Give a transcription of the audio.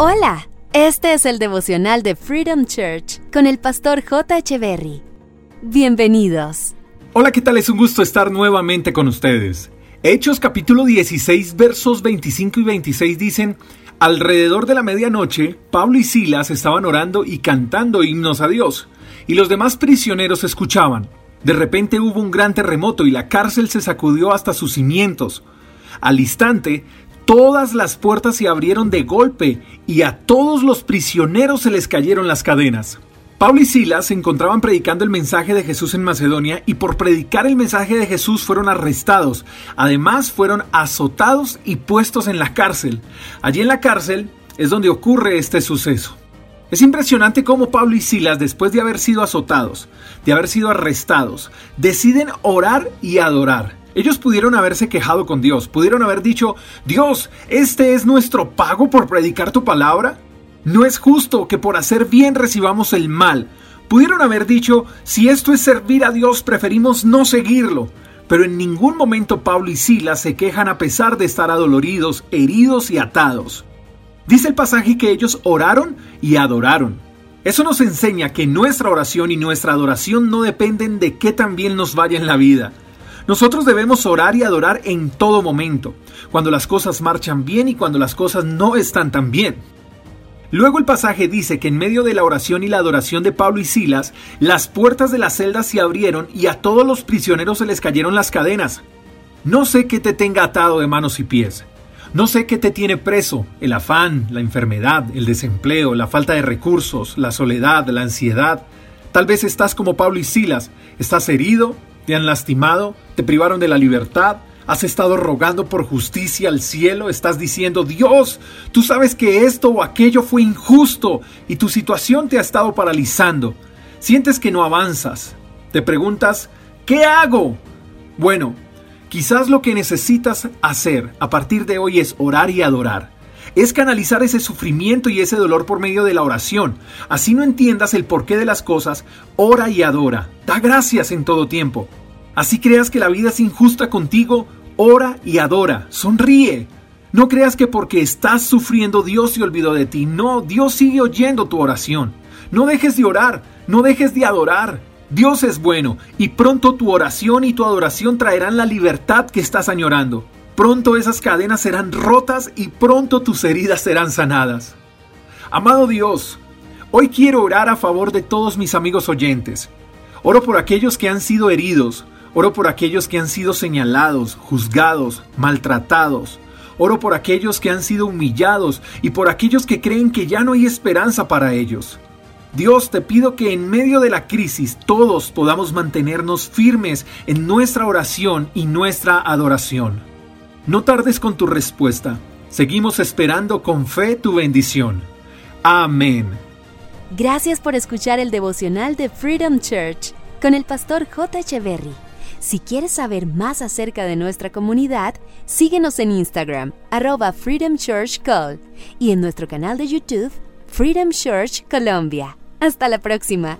Hola, este es el devocional de Freedom Church con el pastor J. Berry. Bienvenidos. Hola, ¿qué tal? Es un gusto estar nuevamente con ustedes. Hechos capítulo 16 versos 25 y 26 dicen, Alrededor de la medianoche, Pablo y Silas estaban orando y cantando himnos a Dios, y los demás prisioneros escuchaban. De repente hubo un gran terremoto y la cárcel se sacudió hasta sus cimientos. Al instante, todas las puertas se abrieron de golpe y a todos los prisioneros se les cayeron las cadenas. Pablo y Silas se encontraban predicando el mensaje de Jesús en Macedonia y por predicar el mensaje de Jesús fueron arrestados. Además fueron azotados y puestos en la cárcel. Allí en la cárcel es donde ocurre este suceso. Es impresionante cómo Pablo y Silas, después de haber sido azotados, de haber sido arrestados, deciden orar y adorar. Ellos pudieron haberse quejado con Dios, pudieron haber dicho, Dios, ¿este es nuestro pago por predicar tu palabra? No es justo que por hacer bien recibamos el mal. Pudieron haber dicho, si esto es servir a Dios, preferimos no seguirlo. Pero en ningún momento Pablo y Silas se quejan a pesar de estar adoloridos, heridos y atados. Dice el pasaje que ellos oraron y adoraron. Eso nos enseña que nuestra oración y nuestra adoración no dependen de qué tan bien nos vaya en la vida. Nosotros debemos orar y adorar en todo momento, cuando las cosas marchan bien y cuando las cosas no están tan bien. Luego el pasaje dice que en medio de la oración y la adoración de Pablo y Silas, las puertas de la celda se abrieron y a todos los prisioneros se les cayeron las cadenas. No sé qué te tenga atado de manos y pies, no sé qué te tiene preso, el afán, la enfermedad, el desempleo, la falta de recursos, la soledad, la ansiedad. Tal vez estás como Pablo y Silas, estás herido, te han lastimado, te privaron de la libertad, has estado rogando por justicia al cielo, estás diciendo, Dios, tú sabes que esto o aquello fue injusto y tu situación te ha estado paralizando. Sientes que no avanzas. Te preguntas, ¿qué hago? Bueno, Quizás lo que necesitas hacer a partir de hoy es orar y adorar. Es canalizar ese sufrimiento y ese dolor por medio de la oración. Así no entiendas el porqué de las cosas, ora y adora. Da gracias en todo tiempo. Así creas que la vida es injusta contigo, ora y adora. Sonríe. No creas que porque estás sufriendo Dios se olvidó de ti. No, Dios sigue oyendo tu oración. No dejes de orar, no dejes de adorar. Dios es bueno y pronto tu oración y tu adoración traerán la libertad que estás añorando. Pronto esas cadenas serán rotas y pronto tus heridas serán sanadas. Amado Dios, hoy quiero orar a favor de todos mis amigos oyentes. Oro por aquellos que han sido heridos, oro por aquellos que han sido señalados, juzgados, maltratados. Oro por aquellos que han sido humillados y por aquellos que creen que ya no hay esperanza para ellos. Dios, te pido que en medio de la crisis todos podamos mantenernos firmes en nuestra oración y nuestra adoración. No tardes con tu respuesta. Seguimos esperando con fe tu bendición. Amén. Gracias por escuchar el devocional de Freedom Church con el pastor J. Echeverry. Si quieres saber más acerca de nuestra comunidad, síguenos en Instagram, arroba Freedom Church Call, y en nuestro canal de YouTube, Freedom Church Colombia. Hasta la próxima.